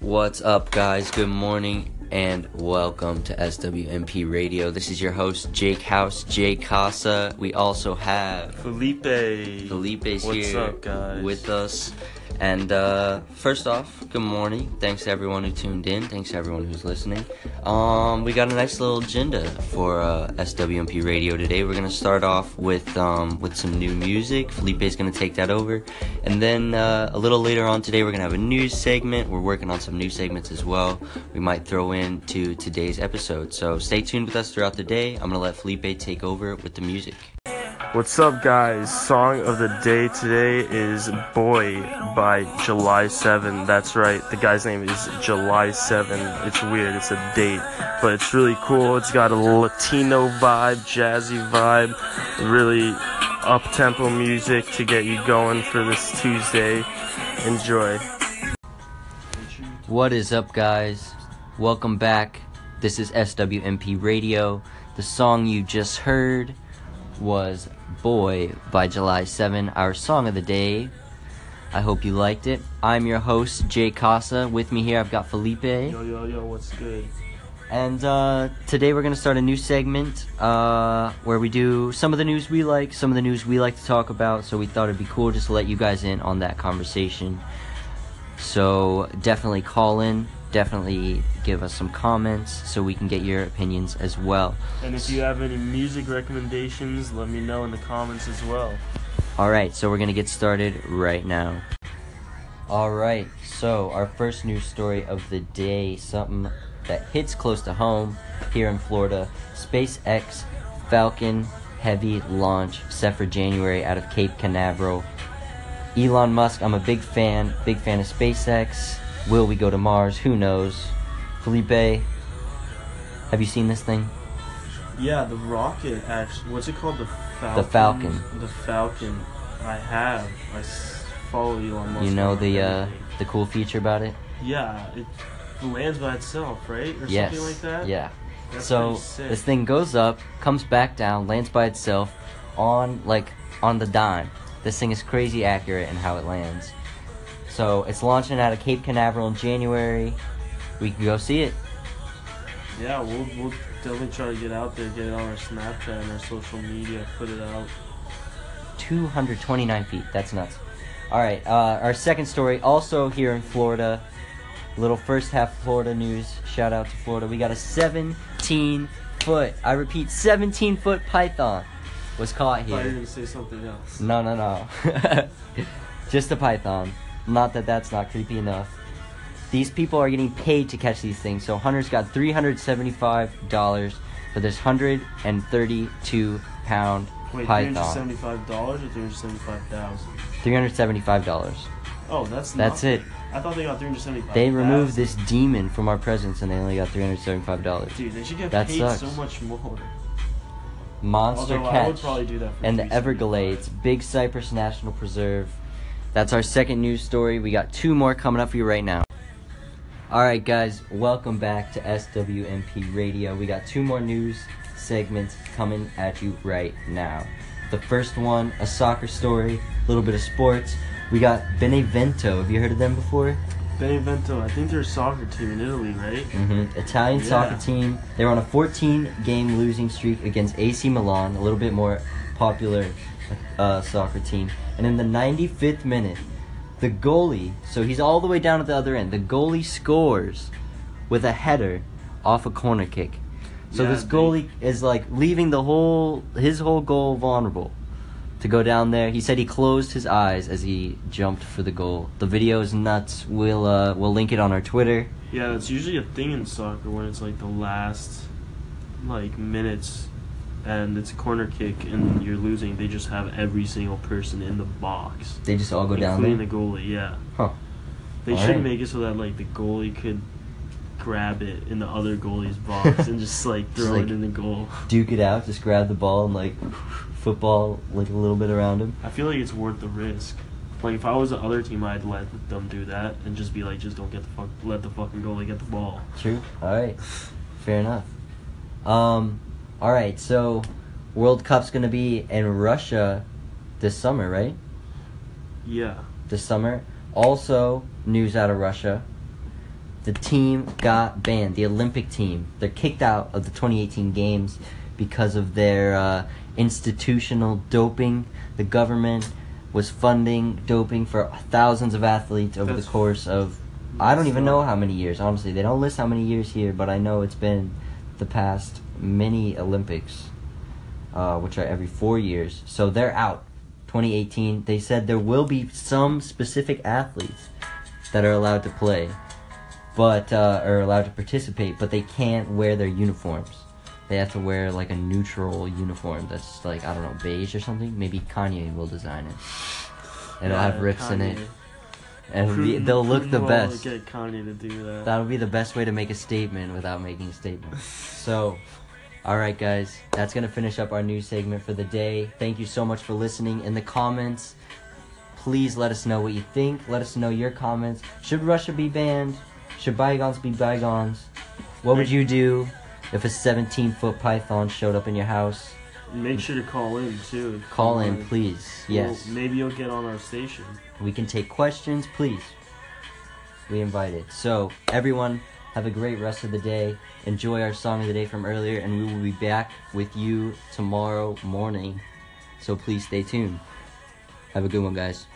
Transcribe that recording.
What's up, guys? Good morning and welcome to SWMP Radio. This is your host, Jake House, Jay Casa. We also have Felipe. Felipe's What's here up, guys? with us. And uh, first off, good morning. Thanks to everyone who tuned in. Thanks to everyone who's listening. Um, we got a nice little agenda for uh, SWMP Radio today. We're gonna start off with um, with some new music. Felipe's gonna take that over, and then uh, a little later on today, we're gonna have a news segment. We're working on some new segments as well. We might throw in to today's episode. So stay tuned with us throughout the day. I'm gonna let Felipe take over with the music. What's up, guys? Song of the day today is Boy by July 7. That's right, the guy's name is July 7. It's weird, it's a date, but it's really cool. It's got a Latino vibe, jazzy vibe, really up tempo music to get you going for this Tuesday. Enjoy. What is up, guys? Welcome back. This is SWMP Radio. The song you just heard was Boy by July 7, our song of the day. I hope you liked it. I'm your host, Jay Casa. With me here, I've got Felipe. Yo, yo, yo, what's good? And uh, today we're going to start a new segment uh, where we do some of the news we like, some of the news we like to talk about. So we thought it'd be cool just to let you guys in on that conversation. So definitely call in, definitely give us some comments so we can get your opinions as well. And if you have any music recommendations, let me know in the comments as well. All right, so we're going to get started right now. All right, so our first news story of the day, something that hits close to home here in Florida. SpaceX Falcon Heavy launch set for January out of Cape Canaveral. Elon Musk, I'm a big fan, big fan of SpaceX. Will we go to Mars? Who knows? Felipe, have you seen this thing? Yeah, the rocket actually. What's it called? The Falcon. Falcon. The Falcon. I have. I follow Elon Musk. You know the uh, the cool feature about it? Yeah, it lands by itself, right, or yes. something like that. Yeah. That's so this thing goes up, comes back down, lands by itself on like on the dime. This thing is crazy accurate in how it lands. So it's launching out of Cape Canaveral in January. We can go see it. Yeah, we'll we'll definitely try to get out there, get it on our Snapchat and our social media, put it out. 229 feet. That's nuts. All right. Uh, our second story, also here in Florida. Little first half Florida news. Shout out to Florida. We got a 17 foot. I repeat, 17 foot python was caught here. I thought you were gonna say something else. No, no, no. Just a python. Not that that's not creepy enough. These people are getting paid to catch these things. So Hunter's got $375 for this 132 pound Wait, three hundred python. seventy-five dollars or three hundred seventy-five thousand? $375. Oh, that's That's nothing. it. I thought they got three hundred seventy-five. They removed this demon from our presence and they only got $375. Dude, they should get That paid sucks. so much more. Monster Although I would Catch probably do that for and the 375. Everglades, Big Cypress National Preserve. That's our second news story. We got two more coming up for you right now. All right, guys, welcome back to SWMP Radio. We got two more news segments coming at you right now. The first one, a soccer story, a little bit of sports. We got Benevento. Have you heard of them before? Benevento, I think they're a soccer team in Italy, right? Mm-hmm. Italian soccer team. They were on a 14 game losing streak against AC Milan, a little bit more popular uh, soccer team. And in the 95th minute, the goalie, so he's all the way down at the other end, the goalie scores with a header off a corner kick. So Yeah, this they- goalie is like leaving the whole his whole goal vulnerable to go down there. He said he closed his eyes as he jumped for the goal. The video is nuts. We'll uh, we'll link it on our Twitter. Yeah, it's usually a thing in soccer when it's like the last like minutes and it's a corner kick and you're losing. They just have every single person in the box, They just all go down including the goalie. Yeah, Huh. they All should right. make it so that like the goalie could grab it in the other goalie's box and just like Just, throw like- it in the goal. Duke it out. Just grab the ball and like football like a little bit around him. I feel like it's worth the risk. Like if I was the other team, I'd let them do that and just be like, just don't get the fuck, let the fucking goalie get the ball. True. All right. Fair enough. Um. All right. So, World Cup's gonna be in Russia this summer, right? Yeah. This summer. Also, news out of Russia. the team got banned. The Olympic team. They're kicked out of the 2018 games because of their uh, institutional doping. The government was funding doping for thousands of athletes over That's- the course of I don't even know how many years. Honestly, they don't list how many years here, but I know it's been the past many Olympics, uh, which are every four years. So they're out. 2018. They said there will be some specific athletes that are allowed to play, but uh, are allowed to participate, but they can't wear their uniforms. They have to wear like a neutral uniform that's like I don't know beige or something. Maybe Kanye will design it. It'll have Yeah, rips in it, and be, they'll look who the best. Get Kanye to do that. That'll be the best way to make a statement without making a statement. So, all right, guys, that's gonna finish up our news segment for the day. Thank you so much for listening. In the comments, please let us know what you think. Let us know your comments. Should Russia be banned? Should bygones be bygones? What would you do if a 17 foot python showed up in your house? Make sure to call in too. Call in, please. Well, Yes, maybe you'll get on our station. we can take questions, please. We invite it. So, everyone, have a great rest of the day. Enjoy our song of the day from earlier, and we will be back with you tomorrow morning. So, please stay tuned. Have a good one, guys.